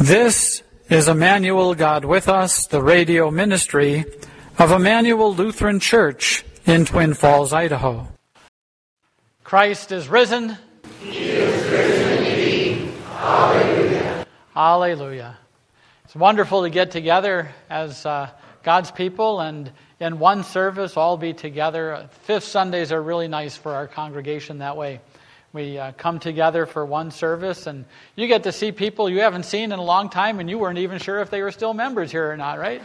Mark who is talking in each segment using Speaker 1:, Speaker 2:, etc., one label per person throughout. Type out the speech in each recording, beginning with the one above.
Speaker 1: This is Emmanuel God with Us, the radio ministry of Emmanuel Lutheran Church in Twin Falls, Idaho. Christ is risen.
Speaker 2: He is risen indeed. Hallelujah.
Speaker 1: Hallelujah. It's wonderful to get together as uh, God's people and in one service all be together. Fifth Sundays are really nice for our congregation that way. We uh, come together for one service, and you get to see people you haven't seen in a long time, and you weren't even sure if they were still members here or not, right?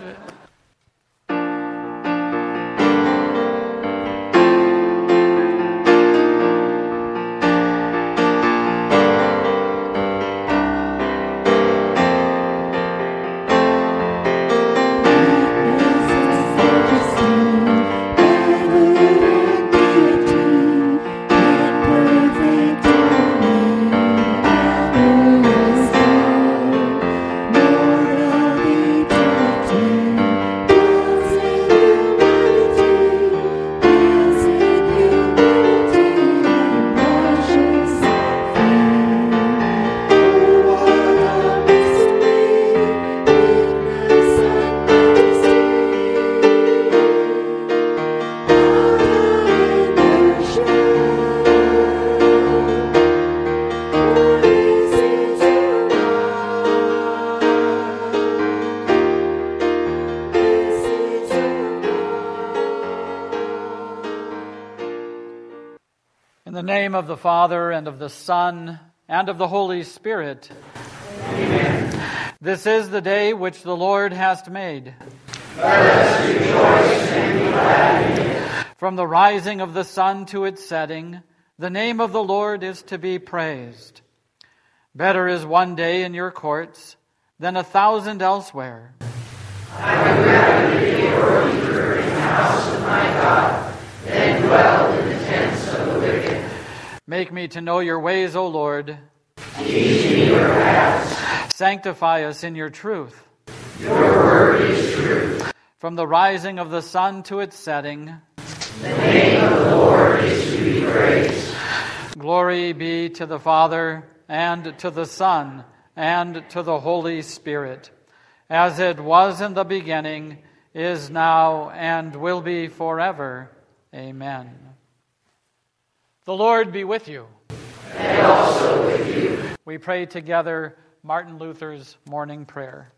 Speaker 1: Name of the Father, and of the Son, and of the Holy Spirit.
Speaker 2: Amen.
Speaker 1: This is the day which the Lord hath made.
Speaker 2: Let us rejoice and be glad
Speaker 1: From the rising of the sun to its setting, the name of the Lord is to be praised. Better is one day in your courts than a thousand elsewhere.
Speaker 2: I would rather be a worshiper in the house of my God than dwell in the tents of the wicked.
Speaker 1: Make me to know your ways, O Lord. Sanctify us in your truth.
Speaker 2: Your word is truth.
Speaker 1: From the rising of the sun to its setting,
Speaker 2: the name of the Lord is to be praised.
Speaker 1: Glory be to the Father, and to the Son, and to the Holy Spirit, as it was in the beginning, is now, and will be forever. Amen. The Lord be with you.
Speaker 2: And also with you.
Speaker 1: We pray together Martin Luther's morning prayer.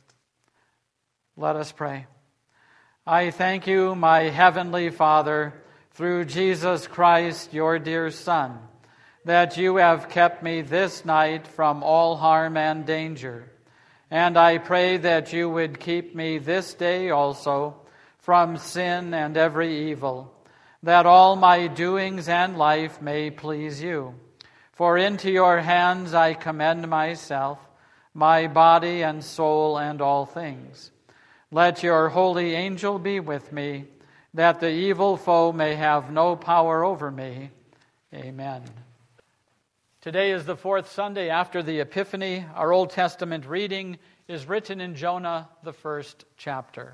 Speaker 1: Let us pray. I thank you, my heavenly Father, through Jesus Christ, your dear Son, that you have kept me this night from all harm and danger. And I pray that you would keep me this day also from sin and every evil that all my doings and life may please you. For into your hands I commend myself, my body and soul and all things. Let your holy angel be with me, that the evil foe may have no power over me. Amen. Today is the fourth Sunday after the Epiphany. Our Old Testament reading is written in Jonah, the first chapter.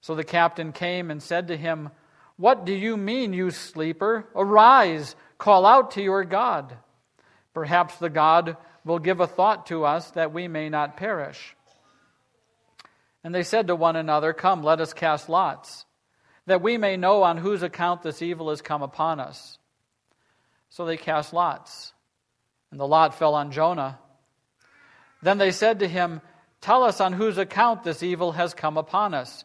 Speaker 1: So the captain came and said to him, What do you mean, you sleeper? Arise, call out to your God. Perhaps the God will give a thought to us that we may not perish. And they said to one another, Come, let us cast lots, that we may know on whose account this evil has come upon us. So they cast lots, and the lot fell on Jonah. Then they said to him, Tell us on whose account this evil has come upon us.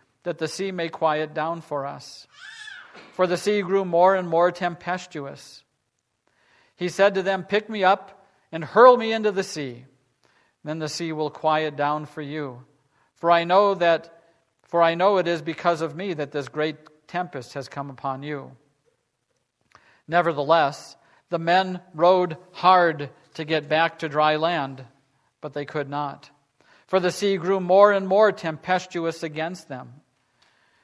Speaker 1: that the sea may quiet down for us? For the sea grew more and more tempestuous. He said to them, Pick me up and hurl me into the sea. Then the sea will quiet down for you. For I know that for I know it is because of me that this great tempest has come upon you. Nevertheless, the men rowed hard to get back to dry land, but they could not for the sea grew more and more tempestuous against them.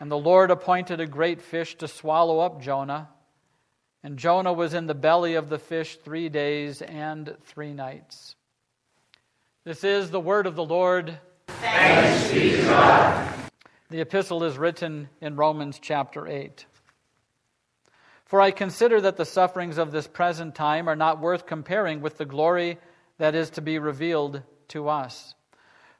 Speaker 1: And the Lord appointed a great fish to swallow up Jonah. And Jonah was in the belly of the fish three days and three nights. This is the word of the Lord.
Speaker 2: Thanks be to God.
Speaker 1: The epistle is written in Romans chapter 8. For I consider that the sufferings of this present time are not worth comparing with the glory that is to be revealed to us.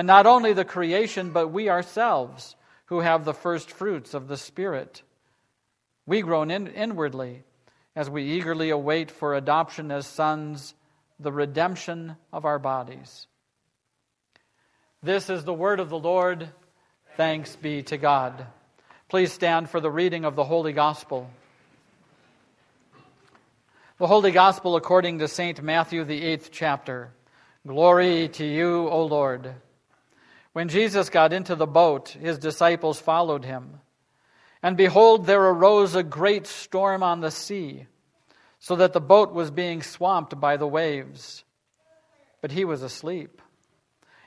Speaker 1: And not only the creation, but we ourselves, who have the first fruits of the Spirit. We groan in, inwardly as we eagerly await for adoption as sons, the redemption of our bodies. This is the word of the Lord. Thanks be to God. Please stand for the reading of the Holy Gospel. The Holy Gospel according to St. Matthew, the eighth chapter. Glory to you, O Lord. When Jesus got into the boat, his disciples followed him. And behold, there arose a great storm on the sea, so that the boat was being swamped by the waves. But he was asleep.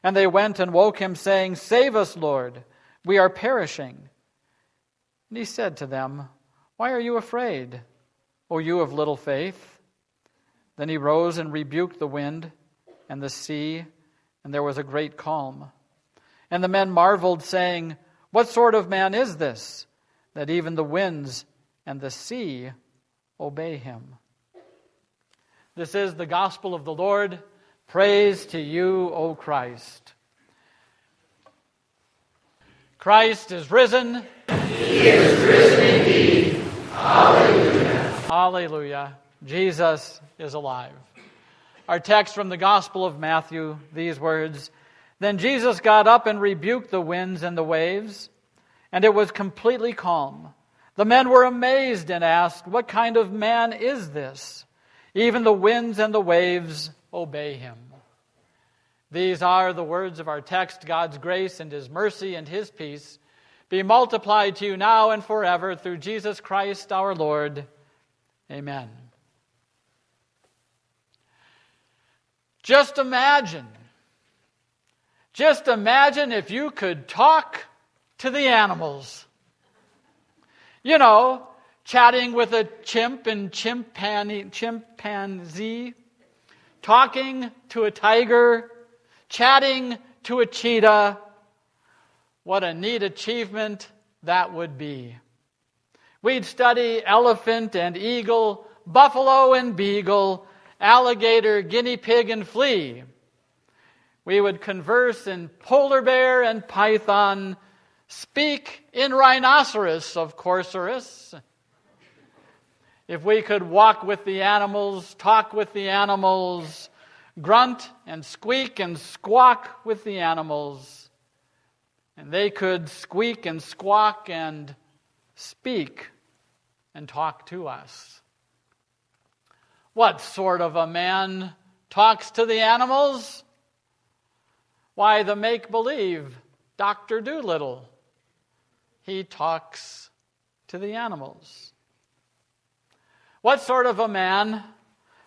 Speaker 1: And they went and woke him, saying, Save us, Lord, we are perishing. And he said to them, Why are you afraid, O you of little faith? Then he rose and rebuked the wind and the sea, and there was a great calm. And the men marveled, saying, What sort of man is this, that even the winds and the sea obey him? This is the gospel of the Lord. Praise to you, O Christ. Christ is risen.
Speaker 2: He is risen indeed. Hallelujah.
Speaker 1: Hallelujah. Jesus is alive. Our text from the Gospel of Matthew, these words then Jesus got up and rebuked the winds and the waves, and it was completely calm. The men were amazed and asked, What kind of man is this? Even the winds and the waves obey him. These are the words of our text God's grace and his mercy and his peace be multiplied to you now and forever through Jesus Christ our Lord. Amen. Just imagine just imagine if you could talk to the animals. You know, chatting with a chimp and chimpanzee, chimpanzee, talking to a tiger, chatting to a cheetah. What a neat achievement that would be. We'd study elephant and eagle, buffalo and beagle, alligator, guinea pig, and flea. We would converse in polar bear and python, speak in rhinoceros of Corsorus, if we could walk with the animals, talk with the animals, grunt and squeak and squawk with the animals, and they could squeak and squawk and speak and talk to us. What sort of a man talks to the animals? Why, the make believe Dr. Dolittle. He talks to the animals. What sort of a man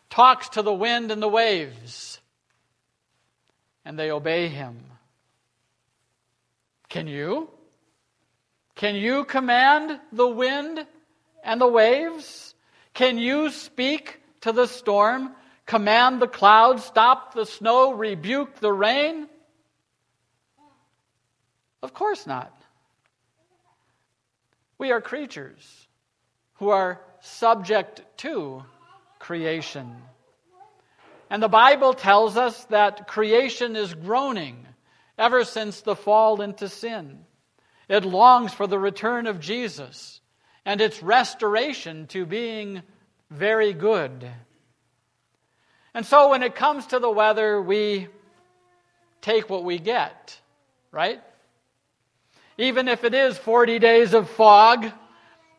Speaker 1: talks to the wind and the waves and they obey him? Can you? Can you command the wind and the waves? Can you speak to the storm, command the clouds, stop the snow, rebuke the rain? Of course not. We are creatures who are subject to creation. And the Bible tells us that creation is groaning ever since the fall into sin. It longs for the return of Jesus and its restoration to being very good. And so when it comes to the weather, we take what we get, right? Even if it is 40 days of fog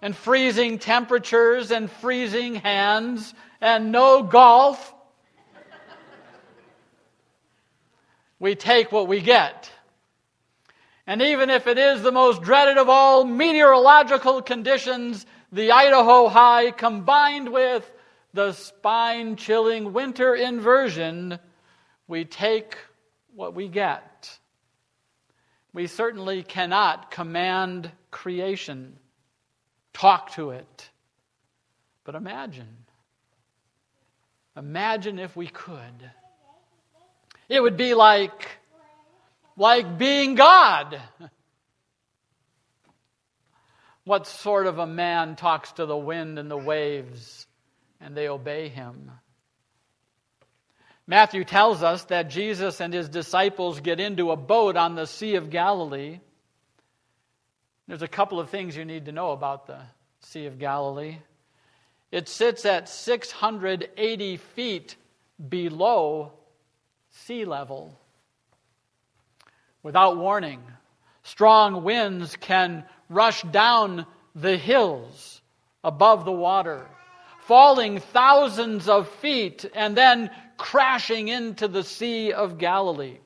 Speaker 1: and freezing temperatures and freezing hands and no golf, we take what we get. And even if it is the most dreaded of all meteorological conditions, the Idaho high combined with the spine chilling winter inversion, we take what we get. We certainly cannot command creation, talk to it. But imagine, imagine if we could. It would be like, like being God. What sort of a man talks to the wind and the waves and they obey him? Matthew tells us that Jesus and his disciples get into a boat on the Sea of Galilee. There's a couple of things you need to know about the Sea of Galilee. It sits at 680 feet below sea level. Without warning, strong winds can rush down the hills above the water, falling thousands of feet and then crashing into the Sea of Galilee,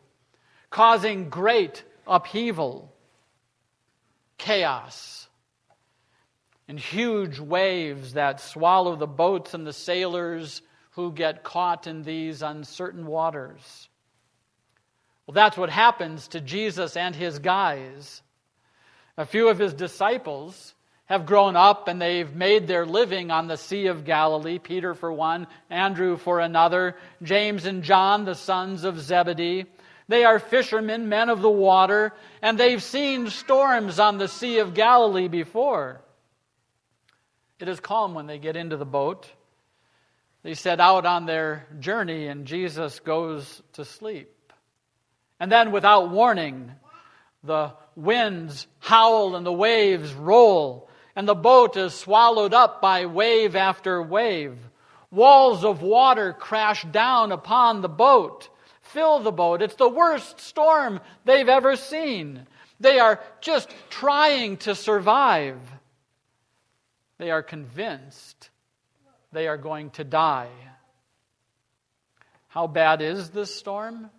Speaker 1: causing great upheaval, chaos, and huge waves that swallow the boats and the sailors who get caught in these uncertain waters. Well, that's what happens to Jesus and his guys. A few of his disciples have grown up and they've made their living on the Sea of Galilee. Peter, for one, Andrew, for another, James and John, the sons of Zebedee. They are fishermen, men of the water, and they've seen storms on the Sea of Galilee before. It is calm when they get into the boat. They set out on their journey, and Jesus goes to sleep. And then, without warning, the winds howl and the waves roll, and the boat is swallowed up by wave after wave. Walls of water crash down upon the boat, fill the boat. It's the worst storm they've ever seen. They are just trying to survive. They are convinced they are going to die. How bad is this storm?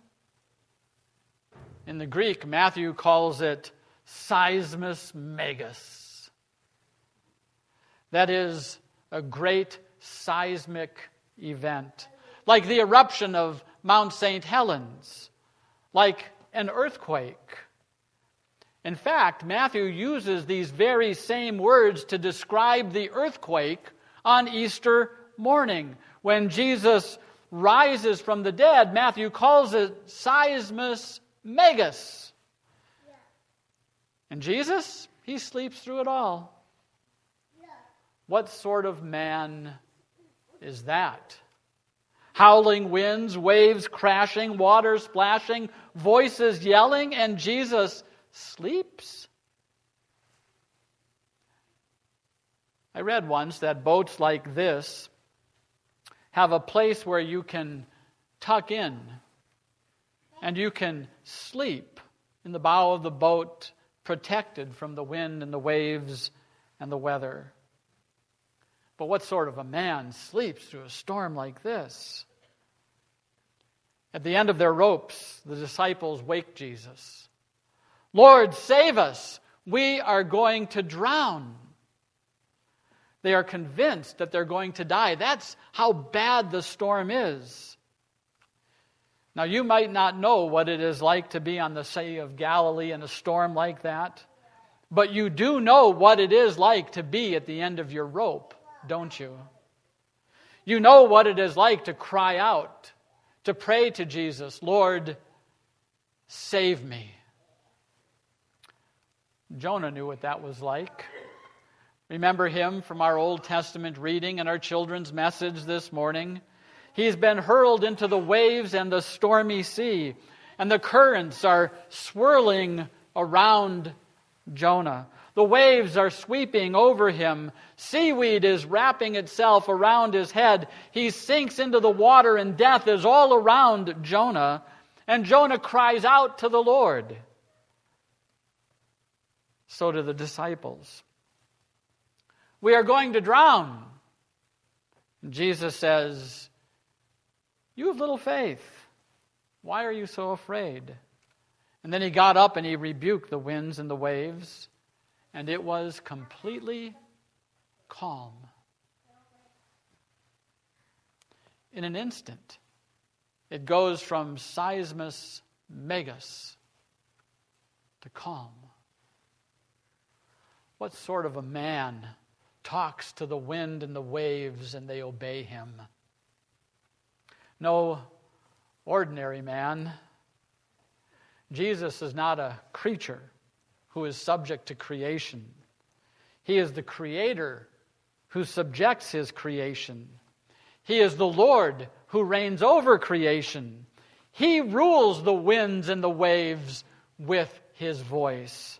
Speaker 1: In the Greek, Matthew calls it seismus megas. That is a great seismic event, like the eruption of Mount St. Helens, like an earthquake. In fact, Matthew uses these very same words to describe the earthquake on Easter morning. When Jesus rises from the dead, Matthew calls it seismus megas. And Jesus, he sleeps through it all. What sort of man is that? Howling winds, waves crashing, water splashing, voices yelling, and Jesus sleeps? I read once that boats like this have a place where you can tuck in and you can sleep in the bow of the boat, protected from the wind and the waves and the weather. But what sort of a man sleeps through a storm like this? At the end of their ropes, the disciples wake Jesus. Lord, save us! We are going to drown. They are convinced that they're going to die. That's how bad the storm is. Now, you might not know what it is like to be on the Sea of Galilee in a storm like that, but you do know what it is like to be at the end of your rope, don't you? You know what it is like to cry out, to pray to Jesus, Lord, save me. Jonah knew what that was like. Remember him from our Old Testament reading and our children's message this morning? He's been hurled into the waves and the stormy sea, and the currents are swirling around Jonah. The waves are sweeping over him. Seaweed is wrapping itself around his head. He sinks into the water, and death is all around Jonah. And Jonah cries out to the Lord. So do the disciples. We are going to drown. Jesus says, you have little faith. Why are you so afraid? And then he got up and he rebuked the winds and the waves, and it was completely calm. In an instant, it goes from seismus megas to calm. What sort of a man talks to the wind and the waves and they obey him? no ordinary man. Jesus is not a creature who is subject to creation. He is the creator who subjects his creation. He is the Lord who reigns over creation. He rules the winds and the waves with his voice.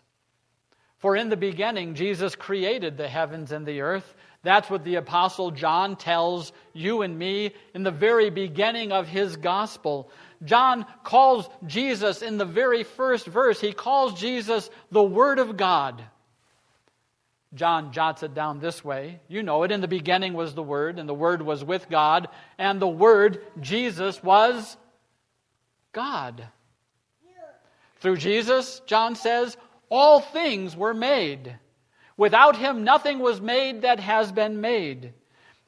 Speaker 1: For in the beginning, Jesus created the heavens and the earth. That's what the Apostle John tells you and me in the very beginning of his gospel. John calls Jesus in the very first verse, he calls Jesus the Word of God. John jots it down this way. You know it. In the beginning was the Word, and the Word was with God, and the Word, Jesus, was God. Through Jesus, John says, all things were made. Without him, nothing was made that has been made.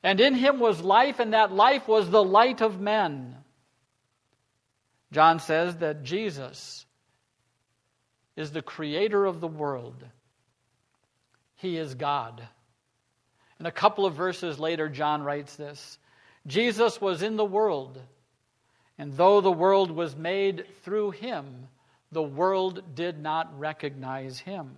Speaker 1: And in him was life, and that life was the light of men. John says that Jesus is the creator of the world, he is God. And a couple of verses later, John writes this Jesus was in the world, and though the world was made through him, the world did not recognize him.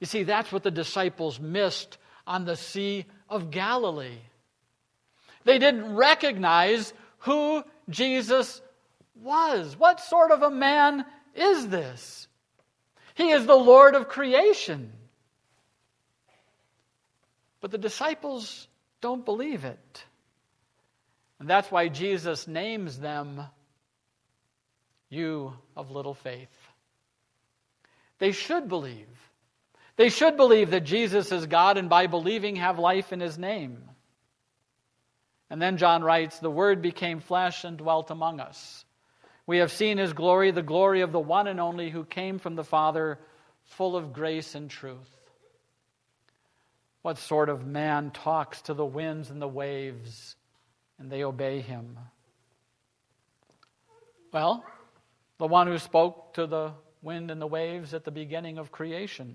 Speaker 1: You see, that's what the disciples missed on the Sea of Galilee. They didn't recognize who Jesus was. What sort of a man is this? He is the Lord of creation. But the disciples don't believe it. And that's why Jesus names them, You of little faith. They should believe. They should believe that Jesus is God and by believing have life in his name. And then John writes, The Word became flesh and dwelt among us. We have seen his glory, the glory of the one and only who came from the Father, full of grace and truth. What sort of man talks to the winds and the waves and they obey him? Well, the one who spoke to the wind and the waves at the beginning of creation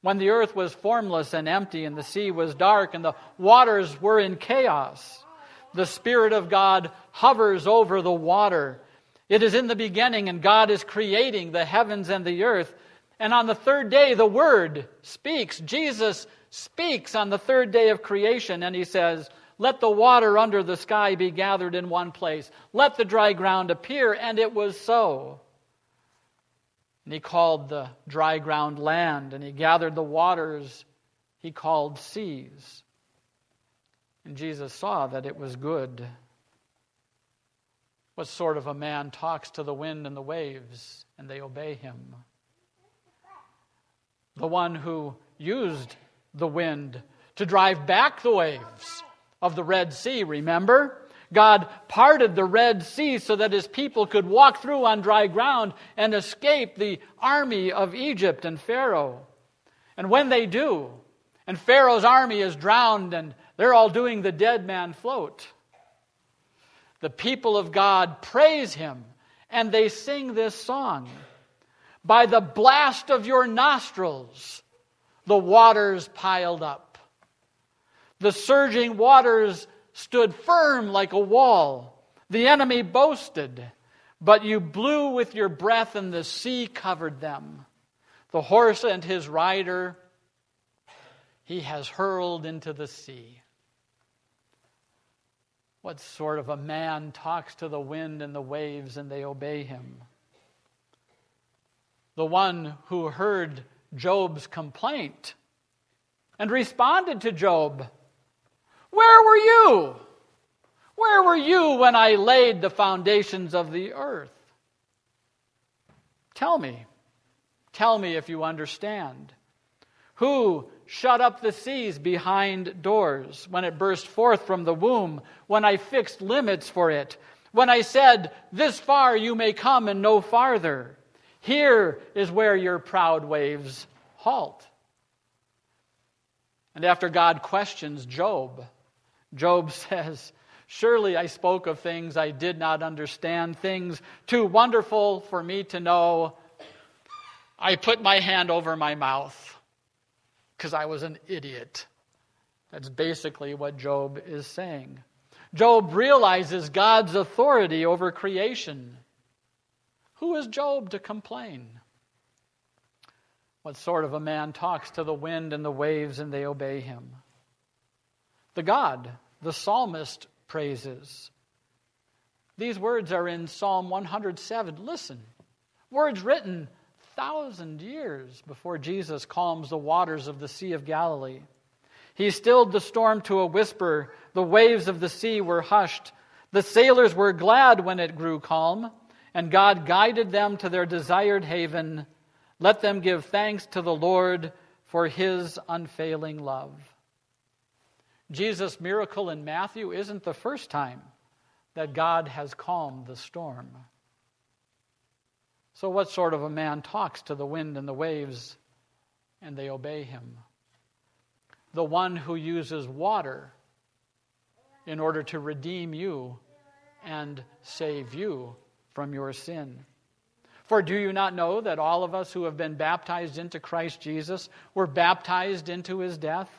Speaker 1: when the earth was formless and empty, and the sea was dark, and the waters were in chaos. The Spirit of God hovers over the water. It is in the beginning, and God is creating the heavens and the earth. And on the third day, the Word speaks. Jesus speaks on the third day of creation, and he says, Let the water under the sky be gathered in one place. Let the dry ground appear. And it was so. And he called the dry ground land, and he gathered the waters he called seas. And Jesus saw that it was good. What sort of a man talks to the wind and the waves, and they obey him? The one who used the wind to drive back the waves of the Red Sea, remember? God parted the Red Sea so that his people could walk through on dry ground and escape the army of Egypt and Pharaoh. And when they do, and Pharaoh's army is drowned and they're all doing the dead man float, the people of God praise him and they sing this song By the blast of your nostrils, the waters piled up. The surging waters stood firm like a wall. The enemy boasted, but you blew with your breath, and the sea covered them. The horse and his rider he has hurled into the sea. What sort of a man talks to the wind and the waves and they obey him? The one who heard Job's complaint and responded to Job where were you? Where were you when I laid the foundations of the earth? Tell me. Tell me if you understand. Who shut up the seas behind doors when it burst forth from the womb, when I fixed limits for it, when I said, This far you may come and no farther? Here is where your proud waves halt. And after God questions Job, Job says, Surely I spoke of things I did not understand, things too wonderful for me to know. I put my hand over my mouth because I was an idiot. That's basically what Job is saying. Job realizes God's authority over creation. Who is Job to complain? What sort of a man talks to the wind and the waves and they obey him? the God the psalmist praises. These words are in Psalm 107. Listen, words written thousand years before Jesus calms the waters of the Sea of Galilee. He stilled the storm to a whisper. The waves of the sea were hushed. The sailors were glad when it grew calm, and God guided them to their desired haven. Let them give thanks to the Lord for his unfailing love. Jesus' miracle in Matthew isn't the first time that God has calmed the storm. So, what sort of a man talks to the wind and the waves and they obey him? The one who uses water in order to redeem you and save you from your sin. For do you not know that all of us who have been baptized into Christ Jesus were baptized into his death?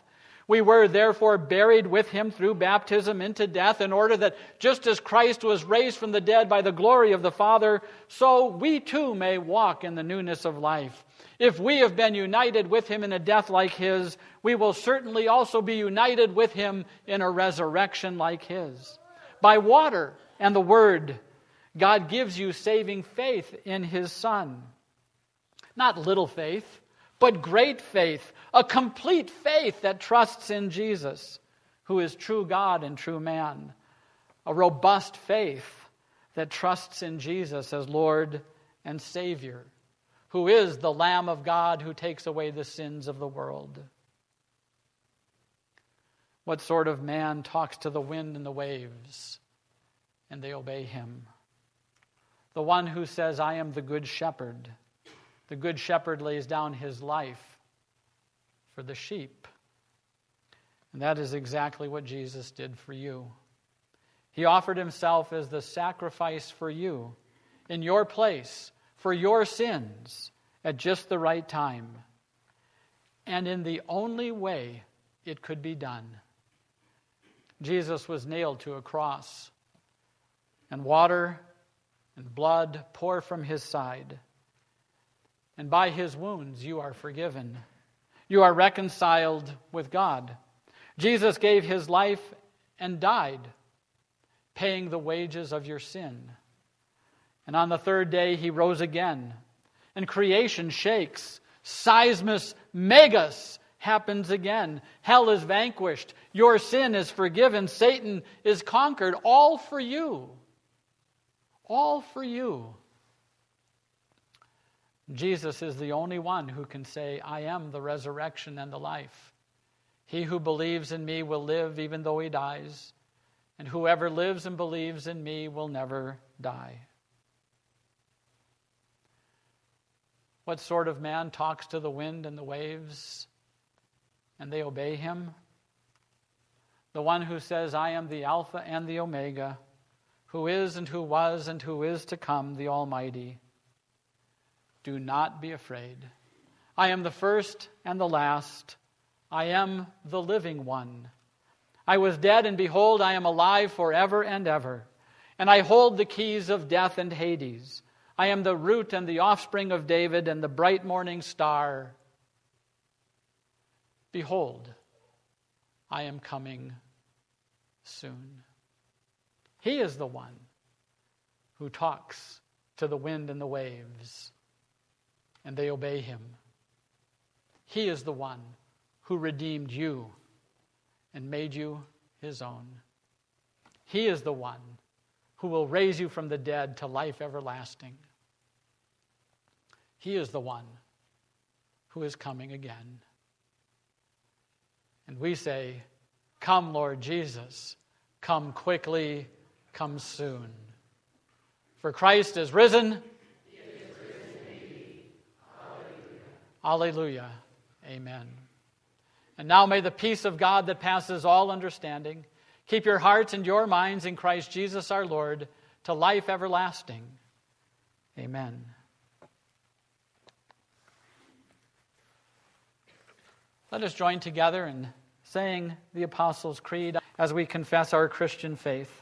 Speaker 1: We were therefore buried with him through baptism into death, in order that just as Christ was raised from the dead by the glory of the Father, so we too may walk in the newness of life. If we have been united with him in a death like his, we will certainly also be united with him in a resurrection like his. By water and the word, God gives you saving faith in his Son. Not little faith, but great faith a complete faith that trusts in Jesus, who is true God and true man, a robust faith that trusts in Jesus as Lord and Savior, who is the Lamb of God who takes away the sins of the world. What sort of man talks to the wind and the waves, and they obey him? The one who says, I am the good shepherd. The good shepherd lays down his life for the sheep. And that is exactly what Jesus did for you. He offered himself as the sacrifice for you, in your place, for your sins, at just the right time, and in the only way it could be done. Jesus was nailed to a cross, and water and blood pour from his side. And by his wounds you are forgiven. You are reconciled with God. Jesus gave his life and died, paying the wages of your sin. And on the third day, he rose again. And creation shakes. Seismus Megas happens again. Hell is vanquished. Your sin is forgiven. Satan is conquered. All for you. All for you. Jesus is the only one who can say, I am the resurrection and the life. He who believes in me will live even though he dies, and whoever lives and believes in me will never die. What sort of man talks to the wind and the waves and they obey him? The one who says, I am the Alpha and the Omega, who is and who was and who is to come, the Almighty. Do not be afraid. I am the first and the last. I am the living one. I was dead, and behold, I am alive forever and ever. And I hold the keys of death and Hades. I am the root and the offspring of David and the bright morning star. Behold, I am coming soon. He is the one who talks to the wind and the waves, and they obey him. He is the one who redeemed you and made you his own. He is the one who will raise you from the dead to life everlasting. He is the one who is coming again. And we say, Come, Lord Jesus, come quickly, come soon. For Christ is risen.
Speaker 2: Is risen
Speaker 1: Alleluia. Amen. And now may the peace of God that passes all understanding keep your hearts and your minds in Christ Jesus our Lord to life everlasting. Amen. Let us join together in saying the Apostles' Creed as we confess our Christian faith.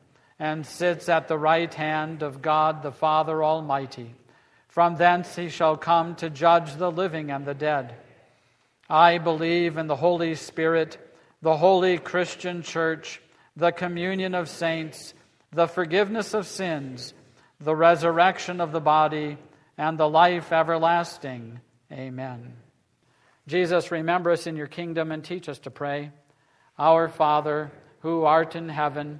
Speaker 1: and sits at the right hand of God the Father Almighty. From thence he shall come to judge the living and the dead. I believe in the Holy Spirit, the holy Christian church, the communion of saints, the forgiveness of sins the resurrection of the body, and the life everlasting. Amen. Jesus, remember us in your kingdom and teach us to pray. Our Father, who art in heaven,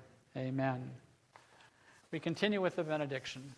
Speaker 1: Amen. We continue with the benediction.